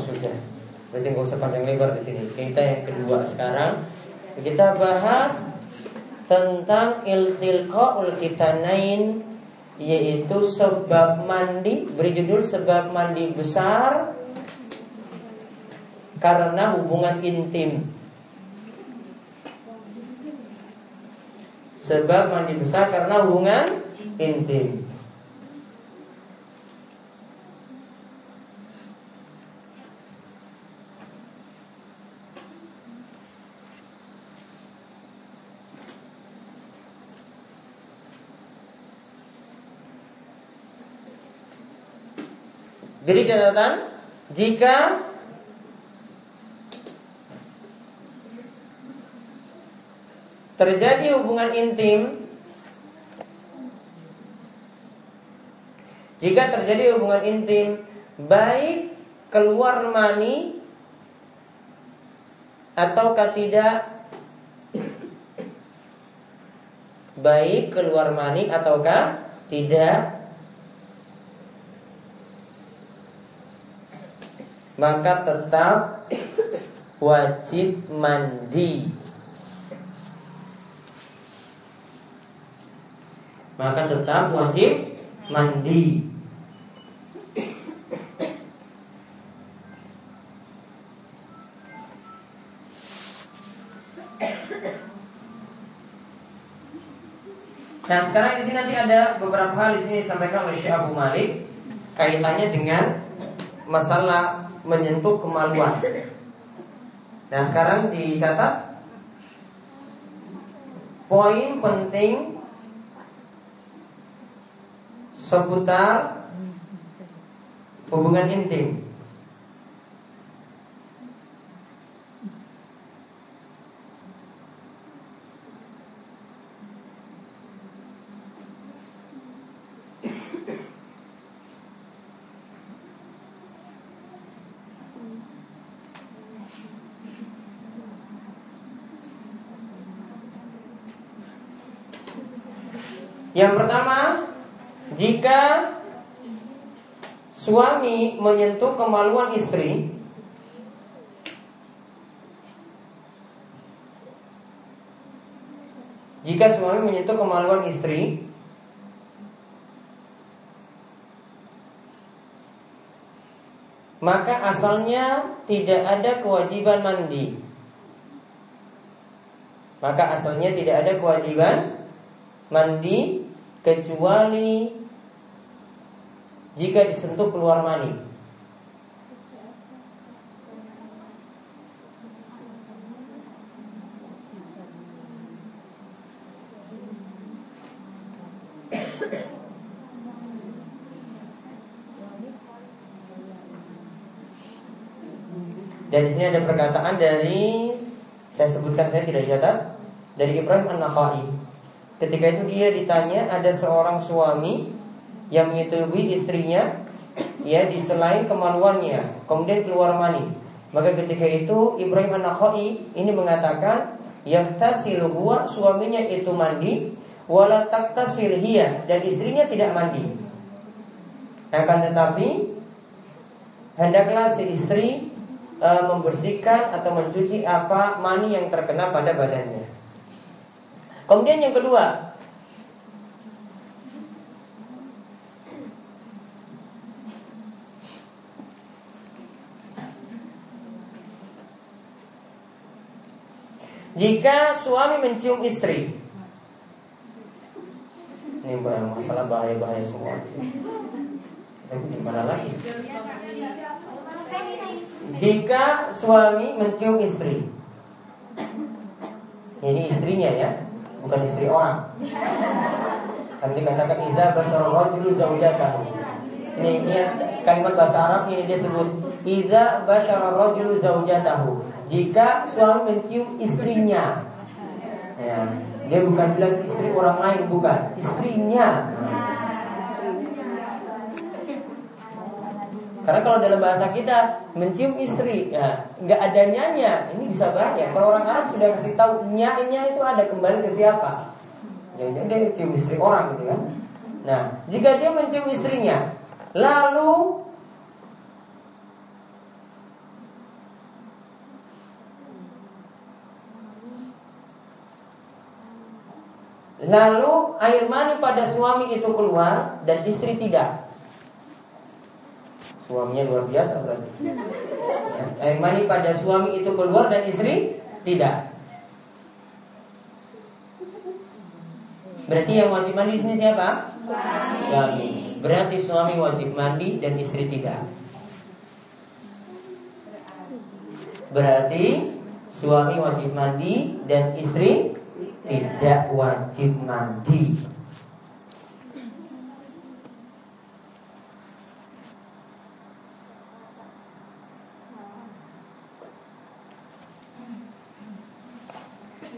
Sudah. Berarti nggak usah panjang lebar di sini. Kita yang kedua sekarang kita bahas tentang iltilqaul kitanain yaitu sebab mandi beri judul sebab mandi besar karena hubungan intim. Sebab mandi besar karena hubungan intim. Beri catatan jika terjadi hubungan intim jika terjadi hubungan intim baik keluar mani ataukah tidak baik keluar mani ataukah tidak maka tetap wajib mandi. Maka tetap wajib mandi. Nah sekarang di sini nanti ada beberapa hal di sini disampaikan oleh Syekh Abu Malik kaitannya dengan masalah menyentuh kemaluan. Nah sekarang dicatat poin penting seputar hubungan intim. Yang pertama, jika suami menyentuh kemaluan istri, jika suami menyentuh kemaluan istri, maka asalnya tidak ada kewajiban mandi. Maka asalnya tidak ada kewajiban mandi kecuali jika disentuh keluar mani. Dan di sini ada perkataan dari saya sebutkan saya tidak catat dari Ibrahim An-Nakhai Ketika itu dia ditanya ada seorang suami yang menyetujui istrinya ya di selain kemaluannya, kemudian keluar mani. Maka ketika itu Ibrahim an ini mengatakan yang tasil huwa suaminya itu mandi wala taktasil hiya dan istrinya tidak mandi. Akan tetapi hendaklah si istri e, membersihkan atau mencuci apa mani yang terkena pada badannya. Kemudian yang kedua, Jika suami mencium istri. Ini masalah bahaya-bahaya semua. Tapi mana lagi? Jika suami mencium istri. Ini istrinya ya bukan istri orang. Kan dikatakan idza basara rajulu zaujatahu. Ini niat kalimat bahasa Arab ini dia sebut Iza basyara rajulu zaujatahu Jika suami mencium istrinya ya, Dia bukan bilang istri orang lain Bukan, istrinya Karena kalau dalam bahasa kita mencium istri, ya nggak ada nyanya, ini bisa bahaya. Kalau orang Arab sudah kasih tahu nyanya itu ada kembali ke siapa? Jangan dia mencium istri orang gitu kan? Nah, jika dia mencium istrinya, lalu Lalu air mani pada suami itu keluar dan istri tidak. Suaminya luar biasa berarti. Ya. Air mani pada suami itu keluar dan istri tidak. Berarti yang wajib mandi di sini siapa? Suami. Berarti suami wajib mandi dan istri tidak. Berarti suami wajib mandi dan istri tidak wajib mandi.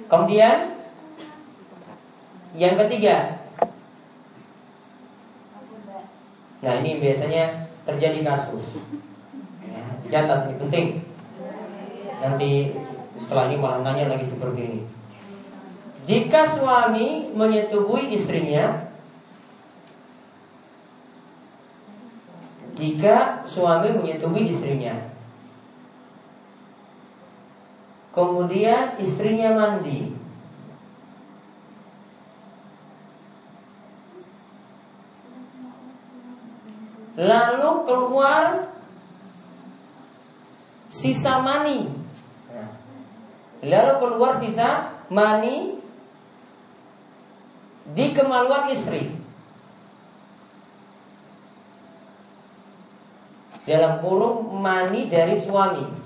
Kemudian yang ketiga. Nah ini biasanya terjadi kasus. Ya, catat ini penting. Nanti setelah ini malah nanya lagi seperti ini. Jika suami menyetubuhi istrinya, jika suami menyetubuhi istrinya, Kemudian istrinya mandi. Lalu keluar sisa mani. Lalu keluar sisa mani di kemaluan istri. Dalam kurung mani dari suami.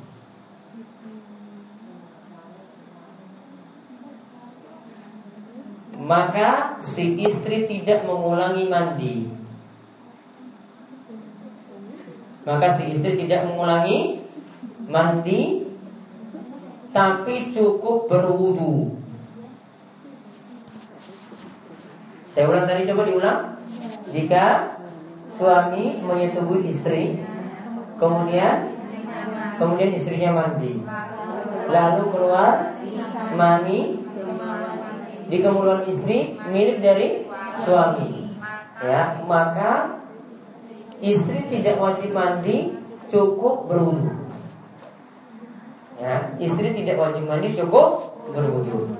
Maka si istri tidak mengulangi mandi. Maka si istri tidak mengulangi mandi tapi cukup berwudu. Saya ulang tadi coba diulang. Jika suami menyetubuhi istri, kemudian kemudian istrinya mandi, lalu keluar mani di kemuliaan istri milik dari suami. Ya, maka istri tidak wajib mandi, cukup berwudu. Ya, istri tidak wajib mandi, cukup berwudu.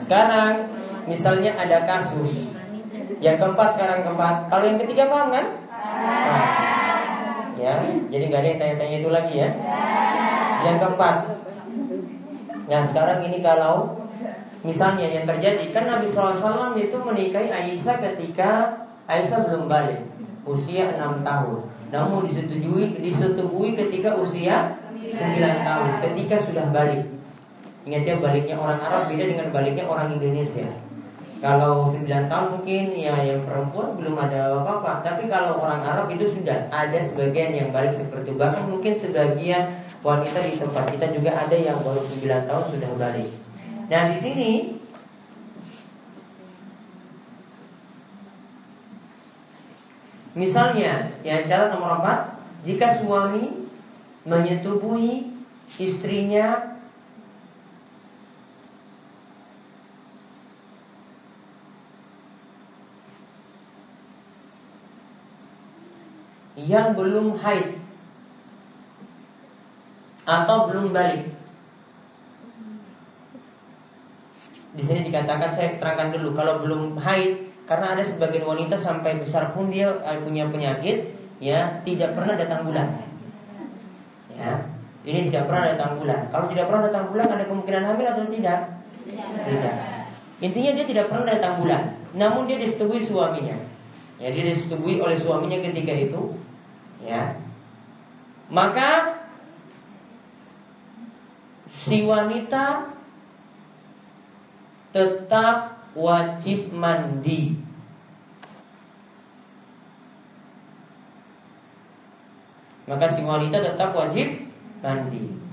Sekarang misalnya ada kasus. Yang keempat sekarang keempat. Kalau yang ketiga paham kan? Ya, jadi nggak ada yang tanya-tanya itu lagi ya. Yang keempat. Nah sekarang ini kalau Misalnya yang terjadi Kan Nabi SAW itu menikahi Aisyah ketika Aisyah belum balik. Usia 6 tahun. Namun disetujui, disetujui ketika usia 9 tahun Ketika sudah balik Ingat ya baliknya orang Arab beda dengan baliknya orang Indonesia. Kalau 9 tahun mungkin ya yang perempuan belum ada apa-apa. Tapi kalau orang Arab itu sudah ada sebagian yang balik seperti itu. Bahkan mungkin sebagian wanita di tempat kita juga ada yang baru 9 tahun sudah balik. Nah di sini Misalnya yang cara nomor 4 Jika suami menyetubuhi istrinya yang belum haid atau belum balik. Di sini dikatakan saya terangkan dulu kalau belum haid karena ada sebagian wanita sampai besar pun dia eh, punya penyakit ya tidak pernah datang bulan. Ya, Ini tidak pernah datang bulan. Kalau tidak pernah datang bulan, ada kemungkinan hamil atau tidak? Tidak. Intinya dia tidak pernah datang bulan. Namun dia disetujui suaminya. Ya, dia disetujui oleh suaminya ketika itu. Ya. Maka si wanita tetap wajib mandi. Maka si wanita tetap wajib mandi.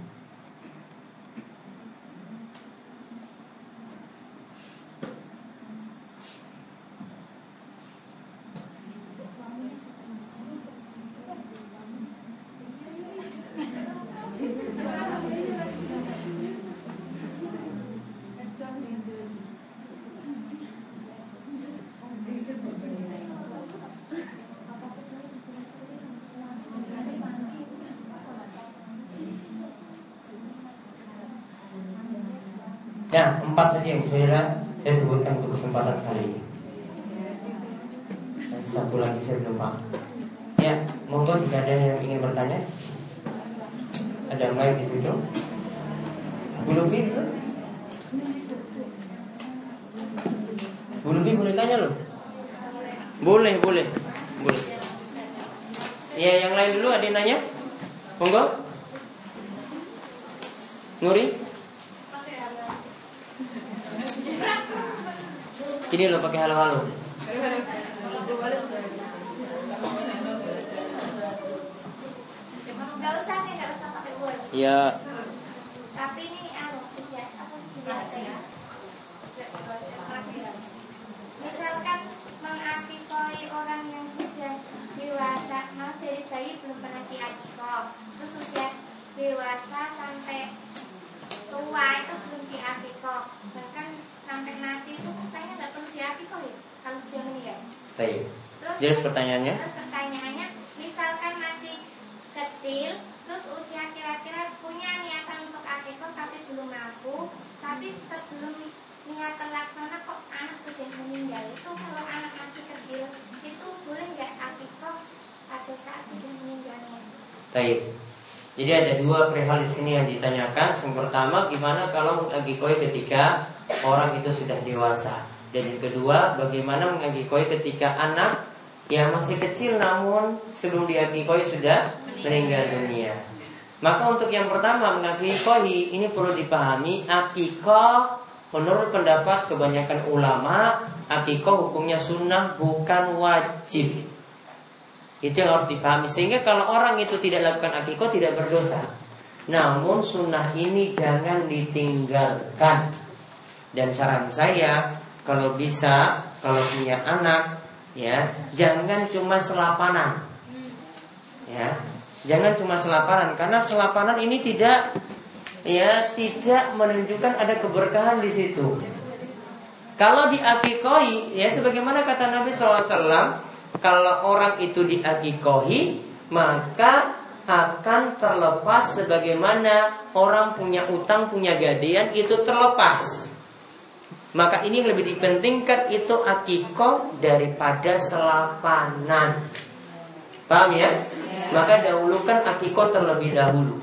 Nah, empat saja yang saya saya sebutkan untuk kesempatan kali ini. Dan satu lagi saya belum paham. Ya, monggo jika ada yang ingin bertanya. Ada mic di situ. Bulu itu? Bulu boleh tanya loh. Boleh, boleh, boleh. Ya, yang lain dulu ada yang nanya? Monggo. Nuri? Ini lo pakai halo-halo. Gak usah nih, Iya. Tapi ini anu, ya, saya. Misalkan mengakikoi orang yang sudah dewasa, mau dari bayi belum pernah diakikoh, terus sudah dewasa sampai tua itu belum diakikoh, bahkan sampai mati itu katanya nggak perlu diakikoh ya kalau sudah meninggal. Baik. Terus, Jelas pertanyaannya? Terus pertanyaannya, misalkan masih kecil, terus usia kira-kira punya niatan untuk akikoh tapi belum mampu, tapi sebelum niat terlaksana kok anak sudah meninggal itu kalau anak masih kecil itu boleh nggak akikoh pada saat sudah meninggalnya? Baik. Jadi ada dua perihal di sini yang ditanyakan. Yang pertama, gimana kalau mengagikoi ketika orang itu sudah dewasa? Dan yang kedua, bagaimana mengagikoi ketika anak yang masih kecil namun sebelum diagikoi sudah meninggal dunia? Maka untuk yang pertama mengagikoi ini perlu dipahami akikoh menurut pendapat kebanyakan ulama akikoh hukumnya sunnah bukan wajib. Itu yang harus dipahami Sehingga kalau orang itu tidak lakukan akikoh tidak berdosa Namun sunnah ini jangan ditinggalkan Dan saran saya Kalau bisa Kalau punya anak ya Jangan cuma selapanan Ya Jangan cuma selapanan Karena selapanan ini tidak Ya tidak menunjukkan ada keberkahan di situ Kalau diakikoi Ya sebagaimana kata Nabi SAW kalau orang itu diakikohi maka akan terlepas sebagaimana orang punya utang punya gadean itu terlepas. Maka ini lebih dipentingkan itu akikoh daripada selapanan. Paham ya? Maka dahulukan akikoh terlebih dahulu.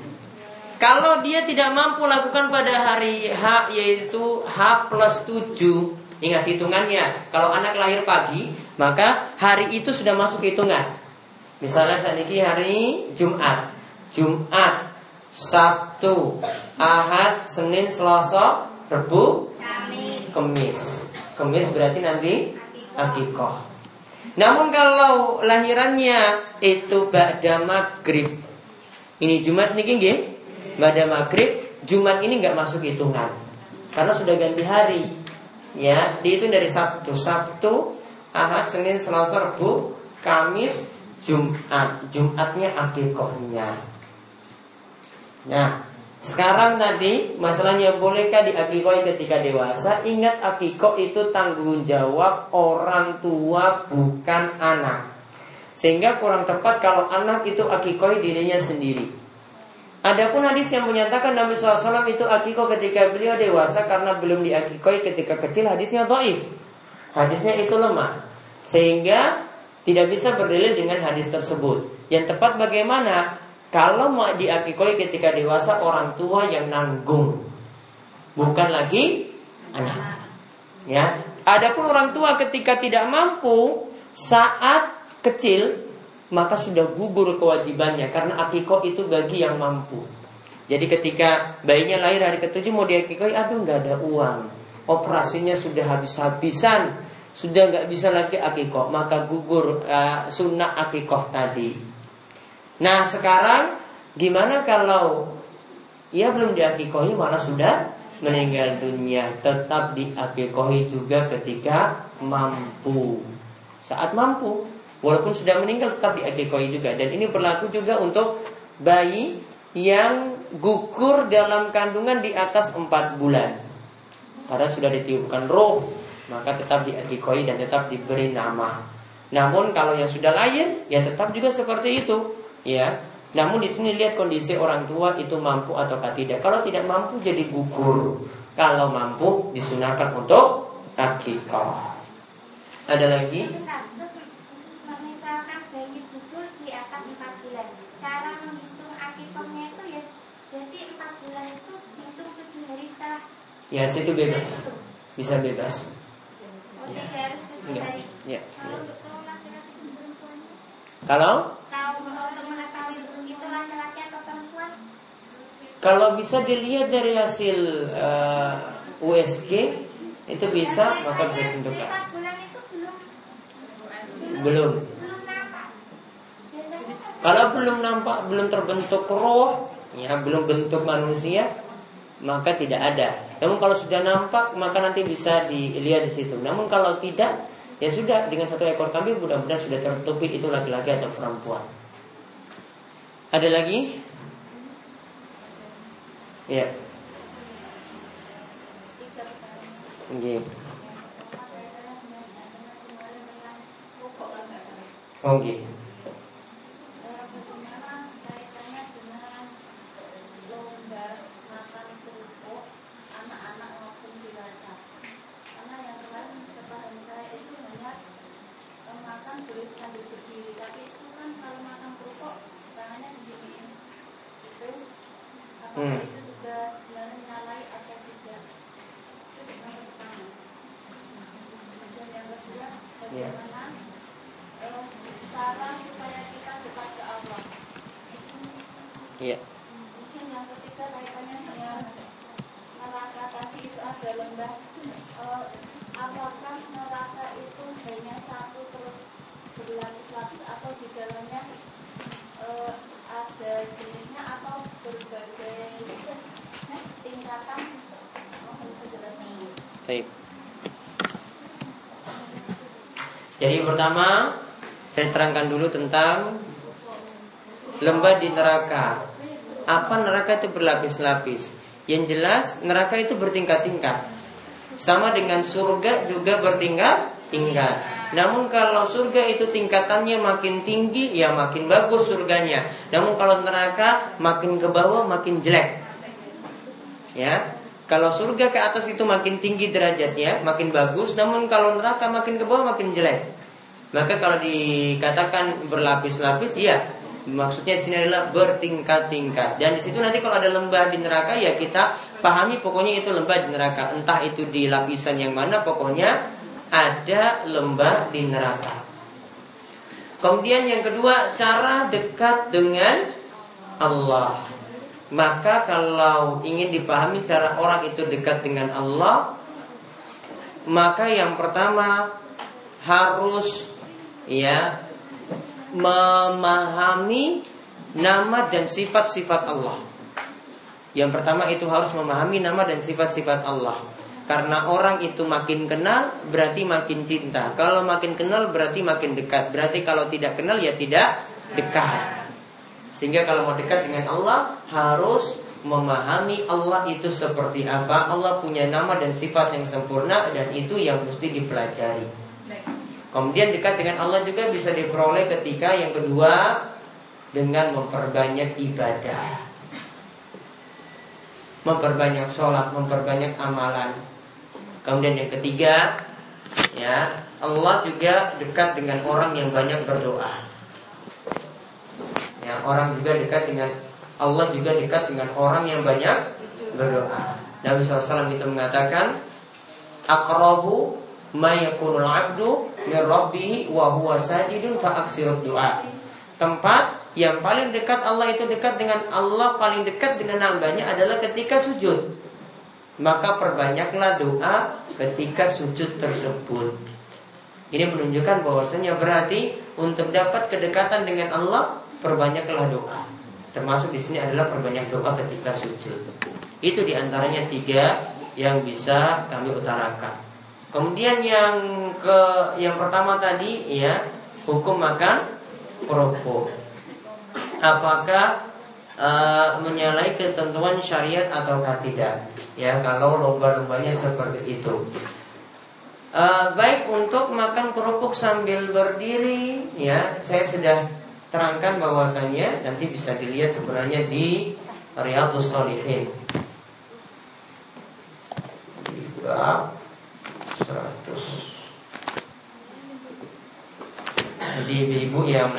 Kalau dia tidak mampu lakukan pada hari H yaitu H plus 7 Ingat hitungannya, kalau anak lahir pagi, maka hari itu sudah masuk hitungan. Misalnya saat ini hari Jumat, Jumat, Sabtu, Ahad, Senin, Selasa, Rabu, Kamis. Kamis berarti nanti akikoh. Namun kalau lahirannya itu ba'da maghrib, ini Jumat nih nggih, ba'da maghrib, Jumat ini nggak masuk hitungan. Karena sudah ganti hari. Ya dihitung dari Sabtu. Sabtu Ahad Senin Selasa Rabu Kamis Jumat. Jumatnya akikohnya Nah sekarang tadi masalahnya bolehkah diakikoi ketika dewasa Ingat akikoh itu tanggung jawab orang tua bukan anak Sehingga kurang tepat kalau anak itu akikoi dirinya sendiri Adapun hadis yang menyatakan Nabi SAW itu akikoh ketika beliau dewasa karena belum diakikoi ketika kecil hadisnya doif. Hadisnya itu lemah. Sehingga tidak bisa berdalil dengan hadis tersebut. Yang tepat bagaimana? Kalau mau diakikoi ketika dewasa orang tua yang nanggung, bukan lagi anak. Ya, adapun orang tua ketika tidak mampu saat kecil maka sudah gugur kewajibannya karena akikoh itu bagi yang mampu. Jadi ketika bayinya lahir hari ketujuh mau diakikoi, aduh nggak ada uang, operasinya sudah habis-habisan, sudah nggak bisa lagi akikoh, maka gugur uh, sunnah akikoh tadi. Nah sekarang gimana kalau ia belum diakikohi malah sudah meninggal dunia. Tetap diakikohi juga ketika mampu. Saat mampu Walaupun sudah meninggal tetap diakikohi juga. Dan ini berlaku juga untuk bayi yang gugur dalam kandungan di atas 4 bulan. Karena sudah ditiupkan roh Maka tetap diakikohi dan tetap diberi nama. Namun kalau yang sudah lahir ya tetap juga seperti itu ya. Namun di sini lihat kondisi orang tua itu mampu atau tidak. Kalau tidak mampu jadi gugur. Kalau mampu disunahkan untuk akikah. Ada lagi? misalkan bayi gugur di atas 4 bulan, cara menghitung akikahnya itu ya berarti 4 bulan itu dihitung 7 hari setelah Ya, situ bebas. Bisa bebas. Harus 7 hari. Kalau Kalau bisa dilihat dari hasil uh, eh, USG itu bisa maka bisa ditentukan. Belum. Kalau belum nampak, belum terbentuk roh, ya belum bentuk manusia, maka tidak ada. Namun kalau sudah nampak, maka nanti bisa dilihat di situ. Namun kalau tidak, ya sudah dengan satu ekor kambing mudah-mudahan sudah tertutupi itu laki-laki atau perempuan. Ada lagi? Ya. Oke. Oke. Iya. Mungkin yang ketiga kaitannya dengan neraka tadi itu ada lembah. Uh, apakah neraka itu hanya satu terus berlapis-lapis atau di dalamnya uh, ada jenisnya atau berbagai tingkatan? Mohon penjelasan. Baik. Jadi pertama saya terangkan dulu tentang lembah di neraka apa neraka itu berlapis-lapis. Yang jelas neraka itu bertingkat-tingkat. Sama dengan surga juga bertingkat-tingkat. Namun kalau surga itu tingkatannya makin tinggi, ya makin bagus surganya. Namun kalau neraka makin ke bawah makin jelek. Ya, kalau surga ke atas itu makin tinggi derajatnya, makin bagus. Namun kalau neraka makin ke bawah makin jelek. Maka kalau dikatakan berlapis-lapis, iya Maksudnya di sini adalah bertingkat-tingkat. Dan di situ nanti kalau ada lembah di neraka ya kita pahami pokoknya itu lembah di neraka. Entah itu di lapisan yang mana pokoknya ada lembah di neraka. Kemudian yang kedua cara dekat dengan Allah. Maka kalau ingin dipahami cara orang itu dekat dengan Allah, maka yang pertama harus ya memahami nama dan sifat-sifat Allah. Yang pertama itu harus memahami nama dan sifat-sifat Allah. Karena orang itu makin kenal berarti makin cinta. Kalau makin kenal berarti makin dekat. Berarti kalau tidak kenal ya tidak dekat. Sehingga kalau mau dekat dengan Allah harus memahami Allah itu seperti apa. Allah punya nama dan sifat yang sempurna dan itu yang mesti dipelajari. Kemudian dekat dengan Allah juga bisa diperoleh ketika yang kedua dengan memperbanyak ibadah. Memperbanyak sholat, memperbanyak amalan. Kemudian yang ketiga, ya Allah juga dekat dengan orang yang banyak berdoa. Ya, orang juga dekat dengan Allah juga dekat dengan orang yang banyak berdoa. Nabi SAW itu mengatakan, Mayakunul abdu min wa huwa sajidun fa. Tempat yang paling dekat Allah itu dekat dengan Allah paling dekat dengan hambanya adalah ketika sujud. Maka perbanyaklah doa ketika sujud tersebut. Ini menunjukkan bahwasanya berarti untuk dapat kedekatan dengan Allah perbanyaklah doa. Termasuk di sini adalah perbanyak doa ketika sujud. Itu di antaranya tiga yang bisa kami utarakan. Kemudian yang ke yang pertama tadi ya hukum makan kerupuk. Apakah uh, menyalahi ketentuan syariat ataukah tidak? Ya kalau lomba-lombanya seperti itu. Uh, baik untuk makan kerupuk sambil berdiri, ya saya sudah terangkan bahwasanya nanti bisa dilihat sebenarnya di Riyadhus bab 100. Jadi ibu-ibu yang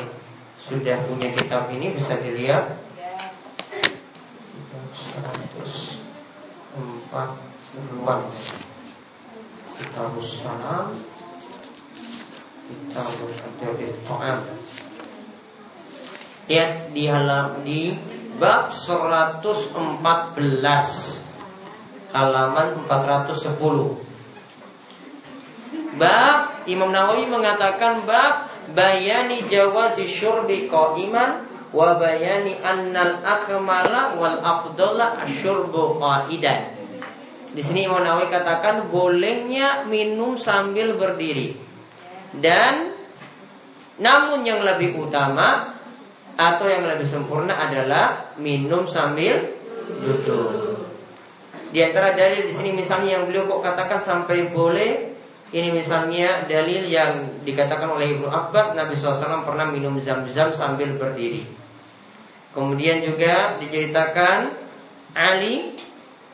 sudah punya kitab ini bisa dilihat. 140 Kitabus Salam. Kitabus Adabit Ta'am Lihat di halam di bab 114 halaman 410 Bab Imam Nawawi mengatakan bab bayani jawazi syurbi qa'iman wa bayani annal akmala wal afdala asyurbu qa'idan di sini Imam Nawawi katakan bolehnya minum sambil berdiri. Dan namun yang lebih utama atau yang lebih sempurna adalah minum sambil duduk. Di antara dalil di sini misalnya yang beliau kok katakan sampai boleh ini misalnya dalil yang dikatakan oleh Ibnu Abbas Nabi SAW pernah minum zam-zam sambil berdiri. Kemudian juga diceritakan Ali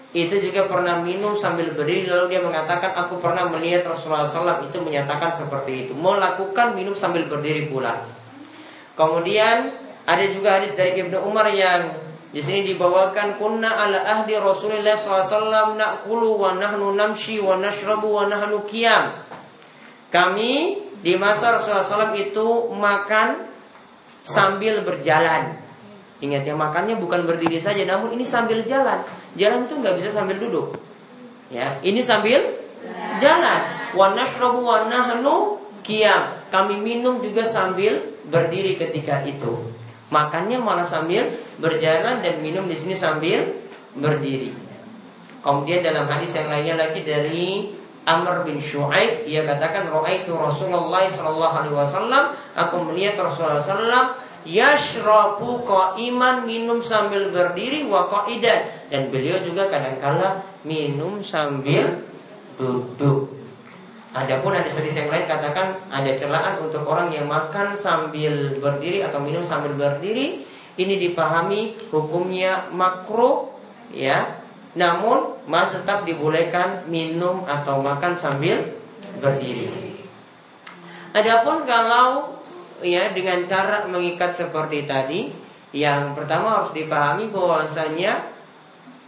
itu juga pernah minum sambil berdiri lalu dia mengatakan aku pernah melihat Rasulullah SAW itu menyatakan seperti itu melakukan minum sambil berdiri pula kemudian ada juga hadis dari Ibnu Umar yang di sini dibawakan kunna ala ahdi Rasulullah SAW nakulu wa nahnu namshi wa nashrabu wa nahnu qiyam kami di masa Rasulullah SAW itu makan sambil berjalan Ingat ya makannya bukan berdiri saja, namun ini sambil jalan. Jalan itu nggak bisa sambil duduk. Ya, ini sambil jalan. Wa nashrabu wa nahnu qiyam. Kami minum juga sambil berdiri ketika itu. Makannya malah sambil berjalan dan minum di sini sambil berdiri. Kemudian dalam hadis yang lainnya lagi dari Amr bin Shu'aib ia katakan itu Rasulullah sallallahu alaihi wasallam aku melihat Rasulullah sallallahu yashrabu iman minum sambil berdiri wa qaidan dan beliau juga kadangkala minum sambil duduk. Adapun ada hadis yang lain katakan ada celaan untuk orang yang makan sambil berdiri atau minum sambil berdiri ini dipahami hukumnya makruh ya namun masih tetap dibolehkan minum atau makan sambil berdiri. Adapun kalau ya dengan cara mengikat seperti tadi yang pertama harus dipahami bahwasanya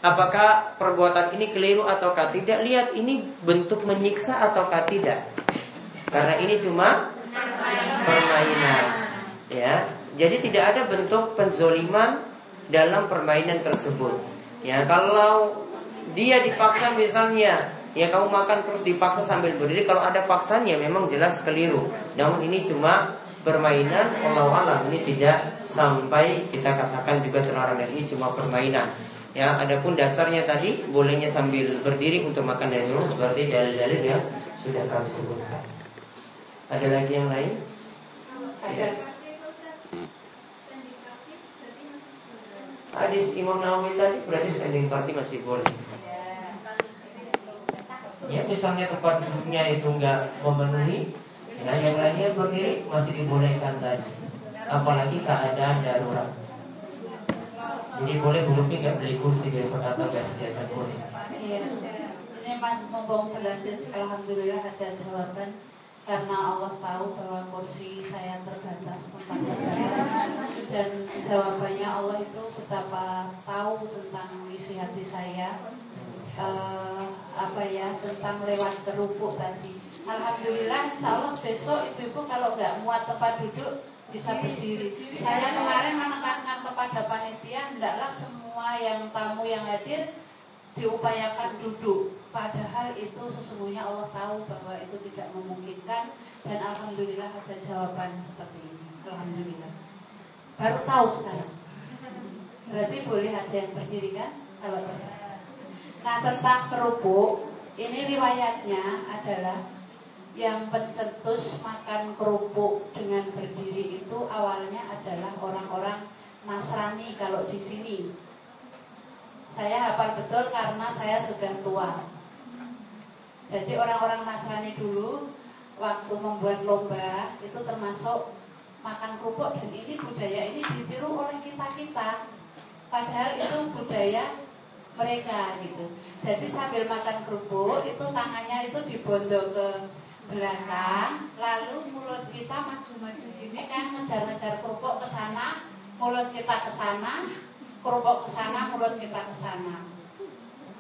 apakah perbuatan ini keliru ataukah tidak? Lihat ini bentuk menyiksa ataukah tidak? Karena ini cuma permainan. Ya. Jadi tidak ada bentuk penzoliman dalam permainan tersebut. Ya kalau dia dipaksa misalnya ya kamu makan terus dipaksa sambil berdiri kalau ada paksanya memang jelas keliru. Namun ini cuma permainan Allah alam ini tidak sampai kita katakan juga terlarang dan ini cuma permainan ya adapun dasarnya tadi bolehnya sambil berdiri untuk makan dan minum seperti dalil-dalil yang sudah kami sebutkan ada lagi yang lain ya. Hadis Imam Nawawi tadi berarti standing party masih boleh. Ya misalnya tempat duduknya itu enggak memenuhi Nah yang lainnya berdiri masih dibolehkan tadi Apalagi keadaan darurat Jadi boleh Bu Lupi nggak beli kursi besok atau nggak sediakan kursi? Iya Ini Mas mumpung berlanjut Alhamdulillah ada jawaban. Karena Allah tahu bahwa kursi saya terbatas tempat dan jawabannya Allah itu betapa tahu tentang isi hati saya. Uh, apa ya tentang lewat kerupuk tadi. Alhamdulillah insya Allah besok ibu-ibu kalau nggak muat tempat duduk bisa berdiri. Saya kemarin menekankan kepada panitia hendaklah semua yang tamu yang hadir diupayakan duduk. Padahal itu sesungguhnya Allah tahu bahwa itu tidak memungkinkan dan alhamdulillah ada jawaban seperti ini. Alhamdulillah. Baru tahu sekarang. Berarti boleh ada yang berdiri kan? Kalau nah tentang kerupuk ini riwayatnya adalah yang pencetus makan kerupuk dengan berdiri itu awalnya adalah orang-orang Nasrani kalau di sini saya hafal betul karena saya sudah tua. Jadi orang-orang Nasrani dulu waktu membuat lomba itu termasuk makan kerupuk dan ini budaya ini ditiru oleh kita kita. Padahal itu budaya mereka gitu. Jadi sambil makan kerupuk itu tangannya itu dibondo ke belakang, lalu mulut kita maju-maju gini kan ngejar-ngejar kerupuk ke sana, mulut kita ke sana, kerupuk ke sana, mulut kita ke sana.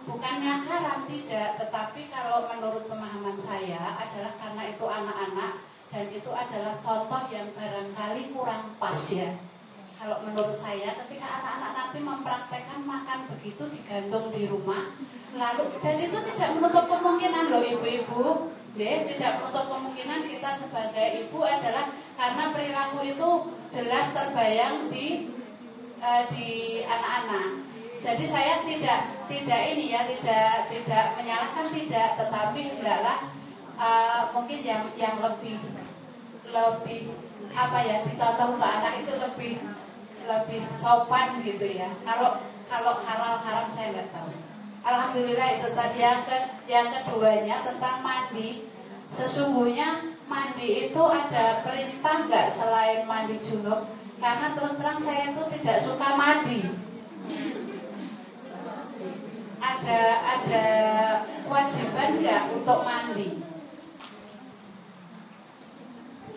Bukannya haram tidak, tetapi kalau menurut pemahaman saya adalah karena itu anak-anak dan itu adalah contoh yang barangkali kurang pas ya. Kalau menurut saya ketika anak-anak nanti mempraktekkan makan begitu digantung di rumah, lalu dan itu tidak menutup kemungkinan loh ibu-ibu, ya, tidak menutup kemungkinan kita sebagai ibu adalah karena perilaku itu jelas terbayang di uh, di anak-anak. Jadi saya tidak tidak ini ya tidak tidak menyalahkan tidak, tetapi hendaklah uh, mungkin yang yang lebih lebih apa ya dicontoh untuk anak itu lebih lebih sopan gitu ya. Kalau kalau halal haram saya nggak tahu. Alhamdulillah itu tadi yang ke yang keduanya tentang mandi. Sesungguhnya mandi itu ada perintah nggak selain mandi junub? Karena terus terang saya itu tidak suka mandi. Ada ada kewajiban nggak untuk mandi?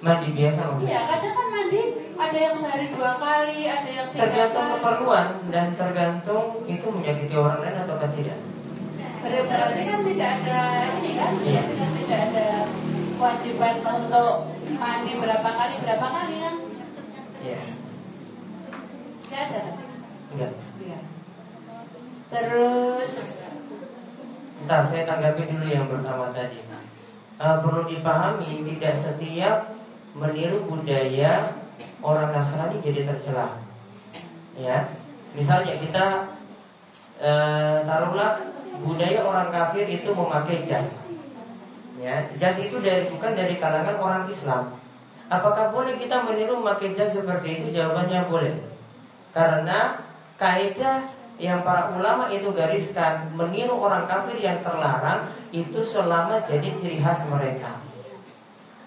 Mandi biasa Iya, kadang kan mandi ada yang sehari dua kali, ada yang tiga Tergantung kali. keperluan dan tergantung itu menyakiti orang lain atau tidak. Berarti kan tidak ada ini kan, Iya. tidak ada kewajiban untuk mandi berapa kali berapa kali kan? Iya. Tidak ada. Enggak. Iya. Terus Ntar saya tanggapi dulu yang pertama tadi. Uh, perlu dipahami tidak setiap meniru budaya orang Nasrani jadi tercela. Ya, misalnya kita uh, taruhlah budaya orang kafir itu memakai jas. Ya, jas itu dari bukan dari kalangan orang Islam. Apakah boleh kita meniru memakai jas seperti itu? Jawabannya boleh. Karena kaidah yang para ulama itu gariskan meniru orang kafir yang terlarang itu selama jadi ciri khas mereka.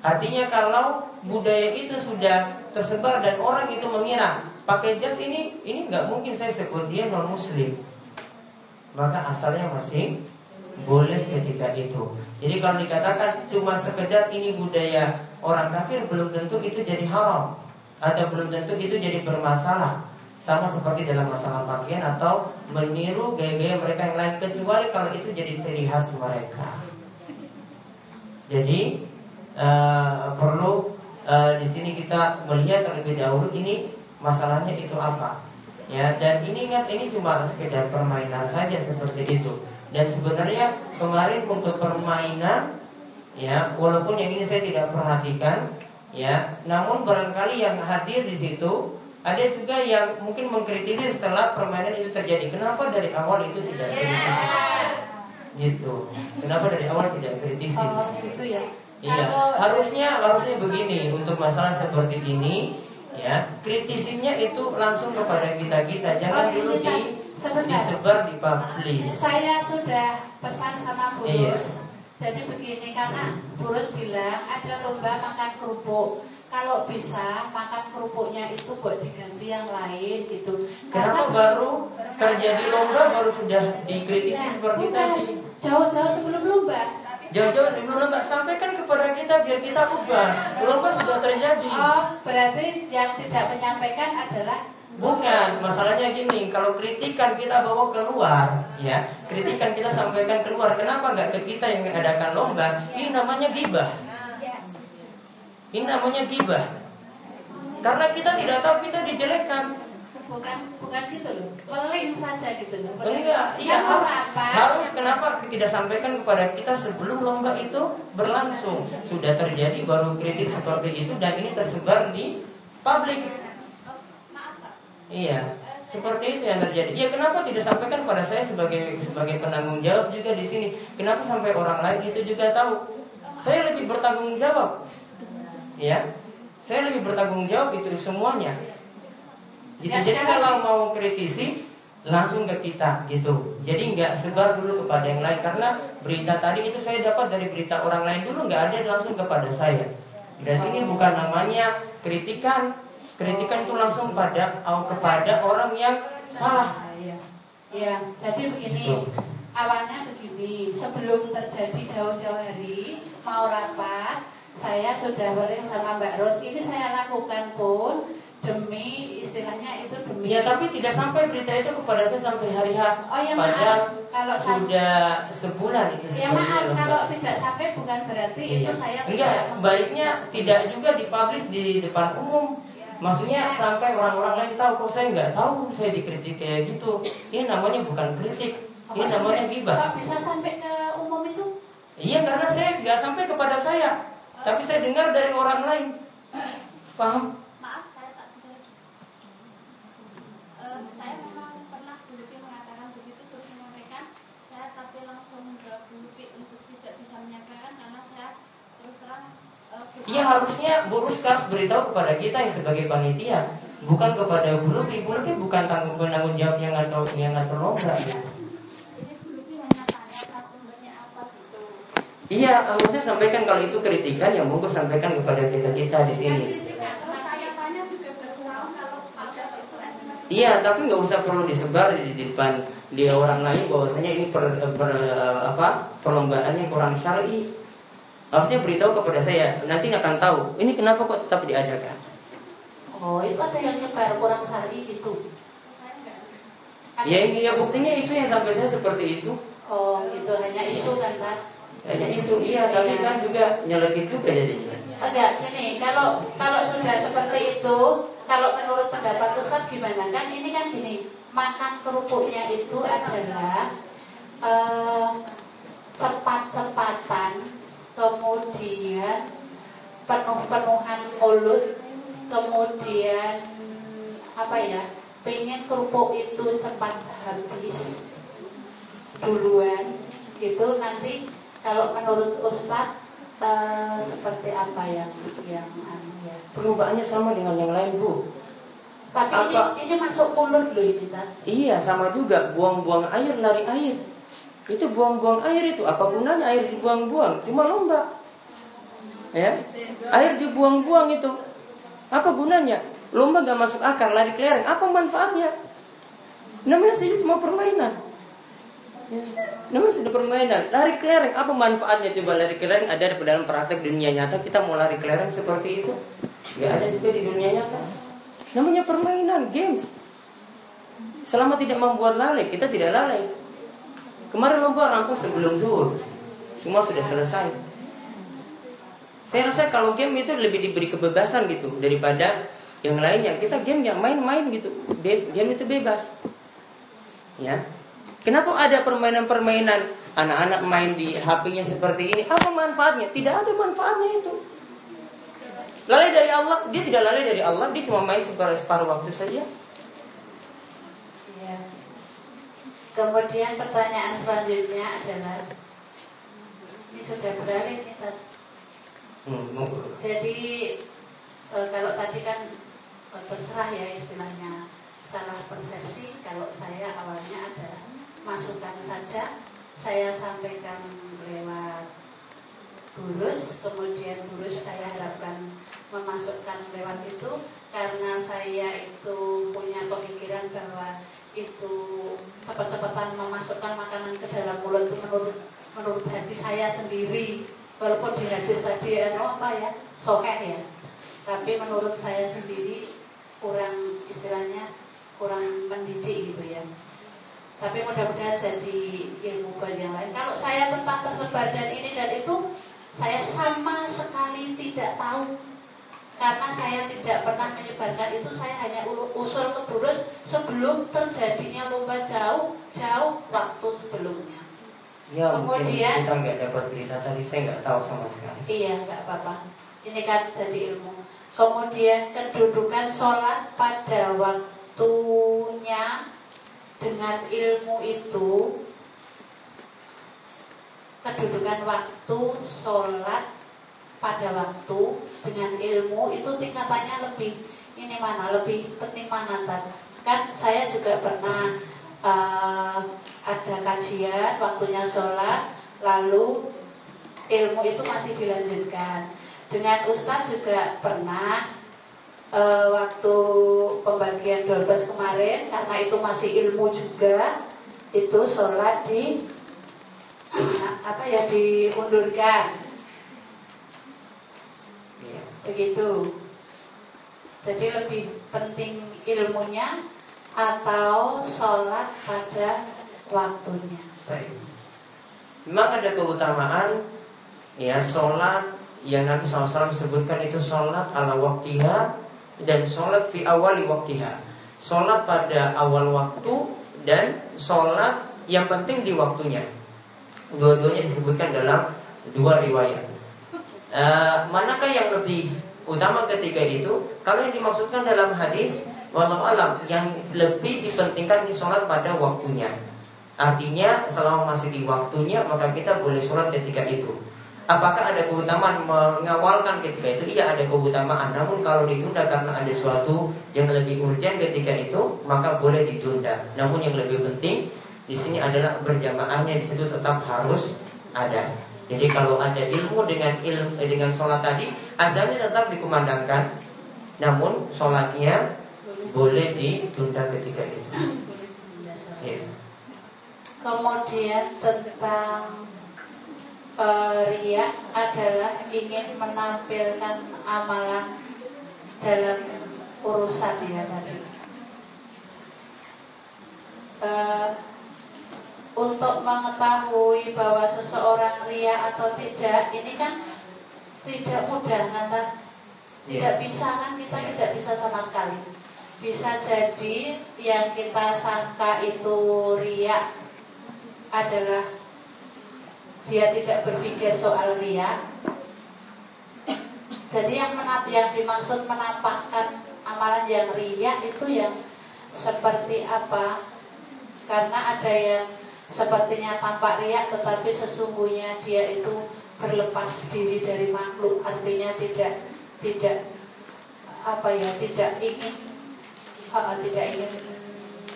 Artinya kalau budaya itu sudah tersebar dan orang itu mengira pakai jas ini ini nggak mungkin saya sebut dia non muslim. Maka asalnya masih boleh ketika itu. Jadi kalau dikatakan cuma sekedar ini budaya orang kafir belum tentu itu jadi haram atau belum tentu itu jadi bermasalah sama seperti dalam masalah pakaian atau meniru gaya-gaya mereka yang lain kecuali kalau itu jadi ciri khas mereka. Jadi uh, perlu uh, di sini kita melihat terlebih dahulu ini masalahnya itu apa. Ya, dan ini ingat ini cuma sekedar permainan saja seperti itu. Dan sebenarnya kemarin untuk permainan ya, walaupun yang ini saya tidak perhatikan ya, namun barangkali yang hadir di situ ada juga yang mungkin mengkritisi setelah permainan itu terjadi. Kenapa dari awal itu tidak kritis? Gitu. Kenapa dari awal tidak kritis? oh gitu ya. Iya, harusnya harusnya begini untuk masalah seperti ini ya kritisinya itu langsung kepada kita kita jangan Oh, dulu kan, di sebentar. disebar di publish. Saya sudah pesan sama Burus. Iya. Jadi begini karena Burus bilang ada lomba makan kerupuk. Kalau bisa makan kerupuknya itu buat diganti yang lain gitu. Kenapa baru terjadi lomba baru sudah dikritisi Ya, seperti bukan. tadi? Jauh-jauh sebelum lomba. Jauh-jauh sebelum lomba sampaikan kepada kita biar kita ubah. Lomba sudah terjadi. Oh, berarti yang tidak menyampaikan adalah Bukan, masalahnya gini, kalau kritikan kita bawa keluar, ya, kritikan kita sampaikan keluar. Kenapa nggak ke kita yang mengadakan lomba? Ini namanya gibah. Ini namanya gibah. Karena kita tidak tahu kita dijelekkan. Bukan bukan gitu loh. Peling saja gitu loh. Enggak, iya harus, apa? harus kenapa tidak sampaikan kepada kita sebelum lomba itu berlangsung sudah terjadi baru kritik seperti itu dan ini tersebar di publik. Iya, seperti itu yang terjadi. Ya kenapa tidak sampaikan pada saya sebagai sebagai penanggung jawab juga di sini? Kenapa sampai orang lain itu juga tahu? Saya lebih bertanggung jawab. Ya, saya lebih bertanggung jawab itu semuanya. Gitu. Ya, Jadi kalau mau kritisi langsung ke kita gitu. Jadi nggak sebar dulu kepada yang lain karena berita tadi itu saya dapat dari berita orang lain dulu nggak ada langsung kepada saya. Berarti ini bukan namanya kritikan. Kritikan itu langsung pada au kepada orang yang salah. Iya, jadi begini. Gitu. Awalnya begini, sebelum terjadi jauh-jauh hari mau rapat, saya sudah boleh sama Mbak Ros. Ini saya lakukan pun demi istilahnya itu demi Ya tapi tidak sampai berita itu kepada saya sampai hari H. Oh, ya, Padahal maaf. Kalau sudah sebulan itu. Ya maaf, lomba. kalau tidak sampai bukan berarti itu Iya. saya Enggak, tidak baiknya tidak juga dipublish di depan umum. Maksudnya sampai orang-orang lain tahu kok saya nggak tahu saya dikritik kayak gitu. Ini namanya bukan kritik, ini Apa namanya gibah. Kok bisa sampai ke umum itu? Iya karena saya nggak sampai kepada saya, tapi saya dengar dari orang lain. Paham? Maaf, saya tak bisa. Eh, saya memang pernah Bu Lupi mengatakan begitu suruh menyampaikan. Saya tapi langsung menjawab Bu Lupi untuk tidak bisa menyampaikan karena saya terus terang Iya harusnya Bu Ruskas beritahu kepada kita yang sebagai panitia, bukan kepada Bu Lupi. Bu Lupi bukan tanggung penanggung jawab yang atau yang ngatur lomba. Gitu. Gitu. Iya, harusnya sampaikan kalau itu kritikan yang monggo sampaikan kepada kita kita di sini. Terus saya tanya juga berkurang kalau pada itu SMS. Iya, tapi nggak usah perlu disebar di depan dia orang lain bahwasanya ini per, per- apa perlombaan yang kurang syar'i. Harusnya beritahu kepada saya, nanti akan tahu. Ini kenapa kok tetap diadakan? Oh, itu ada yang nyebar kurang sehari gitu. Ya, ya buktinya isu yang sampai saya seperti itu. Oh, itu hanya isu kan, Pak? Hanya isu, iya, tapi kan juga nyelekit juga jadinya. Enggak, gini, kalau kalau sudah seperti itu, kalau menurut pendapat Ustaz gimana? Kan ini kan gini, makan kerupuknya itu adalah eh, cepat-cepatan, kemudian penuh-penuhan mulut, kemudian apa ya? Pengen kerupuk itu cepat habis duluan, gitu nanti kalau menurut Ustaz eh, seperti apa yang yang anu ya? Perlombaannya sama dengan yang lain, Bu. Tapi ini, Apa? ini masuk mulut loh ini. Iya, sama juga. Buang-buang air, lari air. Itu buang-buang air itu. Apa gunanya air dibuang-buang? Cuma lomba. Ya, air dibuang-buang itu. Apa gunanya? Lomba gak masuk akal, lari kelereng. Apa manfaatnya? Namanya saja cuma permainan. Ya. Namanya sudah permainan. Lari kelereng, apa manfaatnya? Coba lari kelereng ada di dalam praktek dunia nyata. Kita mau lari kelereng seperti itu. Gak ada juga di dunia nyata. Namanya permainan, games. Selama tidak membuat lalai, kita tidak lalai. Kemarin lomba rampung sebelum zuhur. Semua sudah selesai. Saya rasa kalau game itu lebih diberi kebebasan gitu daripada yang lainnya. Kita game yang main-main gitu. Game itu bebas. Ya. Kenapa ada permainan-permainan anak-anak main di HP-nya seperti ini? Apa manfaatnya? Tidak ada manfaatnya itu. Lalai dari Allah, dia tidak lalai dari Allah, dia cuma main separuh, separuh waktu saja. Iya. Kemudian pertanyaan selanjutnya adalah ini sudah beralih nih Ustaz. Hmm, Jadi eh, kalau tadi kan eh, terserah ya istilahnya salah persepsi. Kalau saya awalnya ada masukan saja, saya sampaikan lewat burus, kemudian burus saya harapkan memasukkan lewat itu karena saya itu punya pemikiran bahwa itu cepat-cepatan memasukkan makanan ke dalam mulut itu menurut menurut hati saya sendiri. Walaupun di hadis tadi anu apa ya sokeh ya. Tapi menurut saya sendiri kurang istilahnya kurang mendidik gitu ya tapi mudah-mudahan jadi ilmu bagi yang lain kalau saya tentang tersebar dan ini dan itu saya sama sekali tidak tahu karena saya tidak pernah menyebarkan itu saya hanya usul ke burus sebelum terjadinya lomba jauh jauh waktu sebelumnya Ya Kemudian, kita nggak dapat berita tadi saya nggak tahu sama sekali. Iya nggak apa-apa. Ini kan jadi ilmu. Kemudian kedudukan sholat pada waktunya dengan ilmu itu kedudukan waktu sholat pada waktu dengan ilmu itu tingkatannya lebih ini mana lebih penting mana kan saya juga pernah uh, ada kajian waktunya sholat lalu ilmu itu masih dilanjutkan. Dengan Ustadz juga pernah uh, waktu pembagian 12 kemarin karena itu masih ilmu juga itu sholat di apa ya diundurkan iya. begitu jadi lebih penting ilmunya atau sholat pada waktunya. Baik. Memang ada keutamaan ya sholat yang Nabi SAW sebutkan itu sholat ala waktiha dan sholat fi awali waktiha. Sholat pada awal waktu dan sholat yang penting di waktunya. Dua-duanya disebutkan dalam dua riwayat. Uh, manakah yang lebih utama ketika itu? Kalau yang dimaksudkan dalam hadis Walau alam yang lebih dipentingkan di sholat pada waktunya. Artinya selama masih di waktunya maka kita boleh sholat ketika itu. Apakah ada keutamaan mengawalkan ketika itu? Iya ada keutamaan. Namun kalau ditunda karena ada sesuatu yang lebih urgent ketika itu, maka boleh ditunda. Namun yang lebih penting di sini adalah berjamaahnya di situ tetap harus ada. Jadi kalau ada ilmu dengan ilmu eh, dengan sholat tadi, azannya tetap dikumandangkan, namun sholatnya boleh ditunda ketika itu. Ya. Kemudian tentang riak adalah ingin menampilkan amalan dalam urusan. Ya tadi. Uh, untuk mengetahui bahwa seseorang ria atau tidak ini kan tidak mudah kan tidak iya. bisa kan? Kita tidak bisa sama sekali. Bisa jadi yang kita sangka itu riak adalah dia tidak berpikir soal riak. Jadi yang menap yang dimaksud menampakkan amalan yang riak itu yang seperti apa? Karena ada yang sepertinya tampak riak tetapi sesungguhnya dia itu berlepas diri dari makhluk artinya tidak tidak apa ya tidak ingin uh, tidak ingin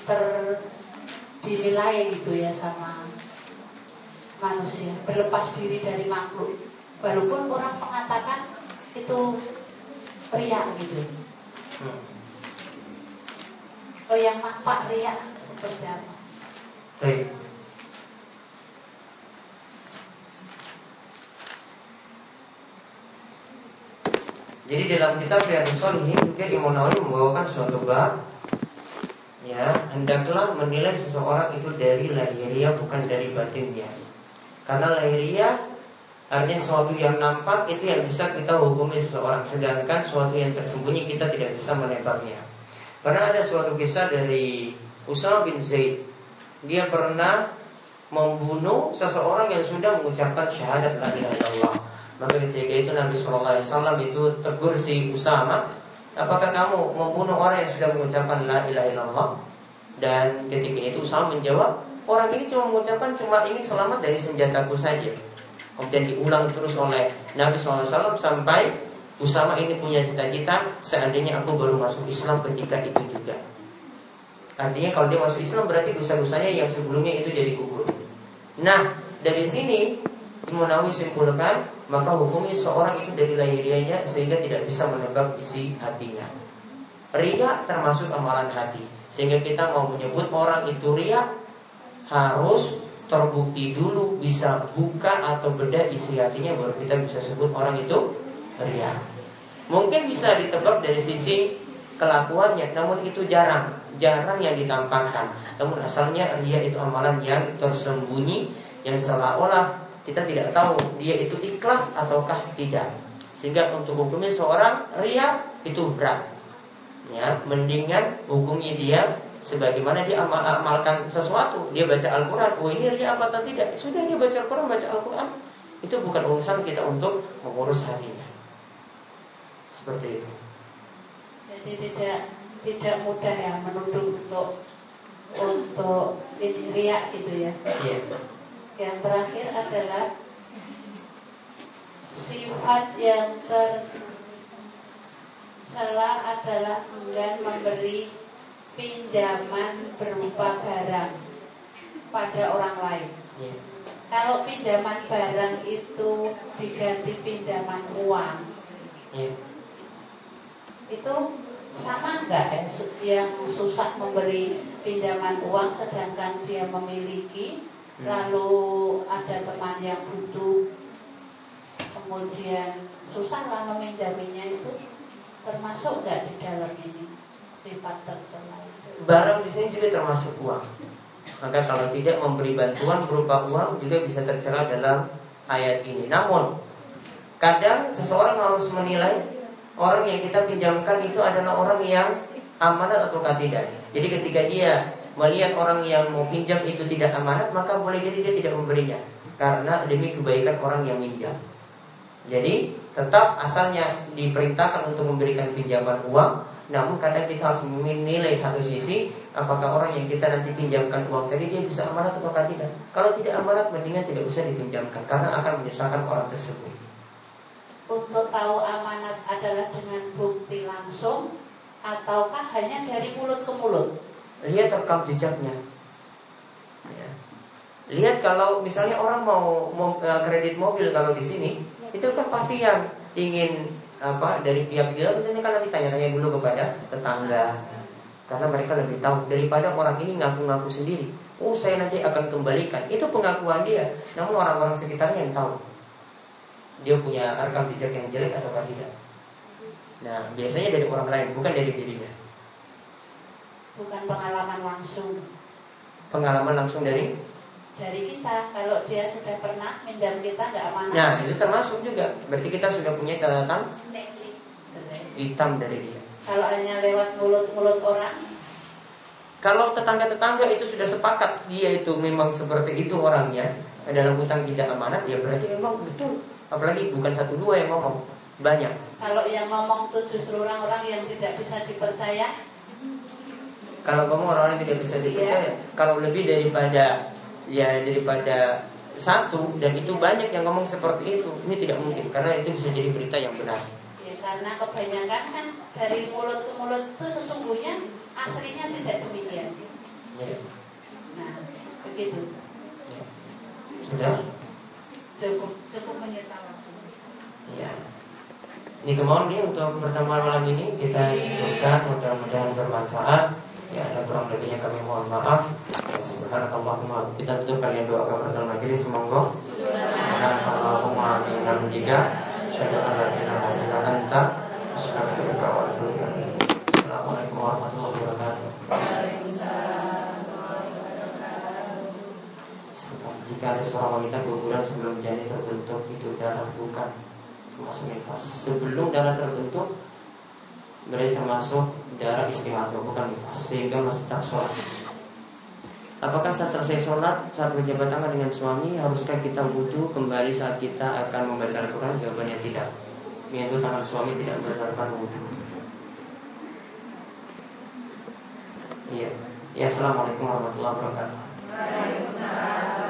ter dinilai gitu ya sama manusia berlepas diri dari makhluk walaupun orang mengatakan itu pria gitu hmm. oh yang nampak ria seperti apa Baik. Jadi dalam kitab Riyadhus Shalihin juga Imam Nawawi membawakan suatu bab ya hendaklah menilai seseorang itu dari lahiriah bukan dari batinnya. Karena lahiriah artinya sesuatu yang nampak itu yang bisa kita hukumi seseorang, sedangkan sesuatu yang tersembunyi kita tidak bisa menebaknya. Karena ada suatu kisah dari Usama bin Zaid, dia pernah membunuh seseorang yang sudah mengucapkan syahadat la ilaha. Maka ketika itu Nabi Shallallahu Alaihi Wasallam itu tegur si Usama, apakah kamu membunuh orang yang sudah mengucapkan la ilaha illallah? Dan ketika itu Usama menjawab, orang ini cuma mengucapkan cuma ingin selamat dari senjataku saja. Kemudian diulang terus oleh Nabi SAW sampai Usama ini punya cita-cita seandainya aku baru masuk Islam ketika itu juga. Artinya kalau dia masuk Islam berarti dosa-dosanya yang sebelumnya itu jadi gugur. Nah, dari sini Imam Nawawi simpulkan maka hukumnya seorang itu dari lahiriahnya sehingga tidak bisa menebak isi hatinya. Ria termasuk amalan hati. Sehingga kita mau menyebut orang itu ria harus terbukti dulu bisa buka atau beda isi hatinya baru kita bisa sebut orang itu ria. Mungkin bisa ditebak dari sisi kelakuannya, namun itu jarang, jarang yang ditampakkan. Namun asalnya ria itu amalan yang tersembunyi, yang seolah-olah kita tidak tahu dia itu ikhlas ataukah tidak. Sehingga untuk hukumnya seorang ria itu berat. Ya, mendingan hukumnya dia sebagaimana dia amal amalkan sesuatu, dia baca Al-Qur'an, oh ini ria apa atau tidak? Sudah dia baca Al-Qur'an, baca Al-Qur'an. Itu bukan urusan kita untuk mengurus hatinya. Seperti itu. Jadi tidak tidak mudah ya menuduh untuk untuk riak gitu ya. Iya. Yang terakhir adalah sifat yang tercela adalah enggan memberi pinjaman berupa barang pada orang lain. Iya. Kalau pinjaman barang itu diganti pinjaman uang, Iya. itu sama enggak ya su- yang susah memberi pinjaman uang sedangkan dia memiliki Hmm. lalu ada teman yang butuh kemudian susahlah meminjaminya itu termasuk enggak di dalam ini Barang di sini juga termasuk uang. Maka kalau tidak memberi bantuan berupa uang juga bisa tercela dalam ayat ini. Namun kadang seseorang harus menilai orang yang kita pinjamkan itu adalah orang yang amanat atau tidak. Jadi ketika dia melihat orang yang mau pinjam itu tidak amanat, maka boleh jadi dia tidak memberinya karena demi kebaikan orang yang minjam. Jadi tetap asalnya diperintahkan untuk memberikan pinjaman uang, namun kadang kita harus menilai satu sisi apakah orang yang kita nanti pinjamkan uang tadi dia bisa amanat atau tidak. Kalau tidak amanat, mendingan tidak usah dipinjamkan karena akan menyusahkan orang tersebut. untuk tahu amanat adalah dengan bukti langsung ataukah hanya dari mulut ke mulut Lihat rekam jejaknya. Ya. Lihat kalau misalnya orang mau, mau eh, kredit mobil kalau di sini, itu kan pasti yang ingin apa dari pihak dia tentunya kan nanti tanya-tanya dulu kepada tetangga karena mereka lebih tahu daripada orang ini ngaku-ngaku sendiri. Oh saya nanti akan kembalikan. Itu pengakuan dia. Namun orang-orang sekitarnya yang tahu dia punya rekam jejak yang jelek atau tidak. Nah biasanya dari orang lain bukan dari dirinya. bukan pengalaman langsung Pengalaman langsung dari dari kita. Kalau dia sudah pernah minjam kita nggak amanah Nah itu termasuk juga. Berarti kita sudah punya catatan Blacklist. hitam dari dia. Kalau hanya lewat mulut-mulut orang. Kalau tetangga-tetangga itu sudah sepakat Dia itu memang seperti itu orangnya Dalam hutang tidak amanat Ya berarti memang betul. Apalagi bukan satu dua yang ngomong Banyak. Kalau yang ngomong itu justru orang-orang yang tidak bisa dipercaya. Kalau ngomong orang-orang tidak bisa dipercaya Kalau lebih daripada Ya daripada satu Dan itu banyak yang ngomong seperti itu Ini tidak mungkin Karena itu bisa jadi berita yang benar ya karena kebanyakan kan dari mulut ke mulut itu sesungguhnya aslinya tidak demikian Ya. nah begitu Sudah cukup cukup menyita waktu Ya. Ini kemauan dia untuk pertemuan malam ini kita cukupkan mudah-mudahan bermanfaat. Ya, ada kurang lebihnya kami mohon maaf. Subhanakallahumma kita tutup kalian doa kepada majelis semoga. Subhanakallahumma bihamdika asyhadu an la ilaha illa anta astaghfiruka wa atubu ilaik. Assalamualaikum warahmatullahi wabarakatuh. Jika ada seorang wanita guguran sebelum janin terbentuk itu darah bukan termasuk nifas. Sebelum darah terbentuk berarti termasuk darah istimewa bukan nifas sehingga masih tak sholat. Apakah saat selesai sholat saat berjabat tangan dengan suami haruskah kita wudhu kembali saat kita akan membaca Al-Quran? Jawabannya tidak. Menyentuh tangan suami tidak berdasarkan wudhu. Iya. Ya, assalamualaikum warahmatullahi wabarakatuh. Aku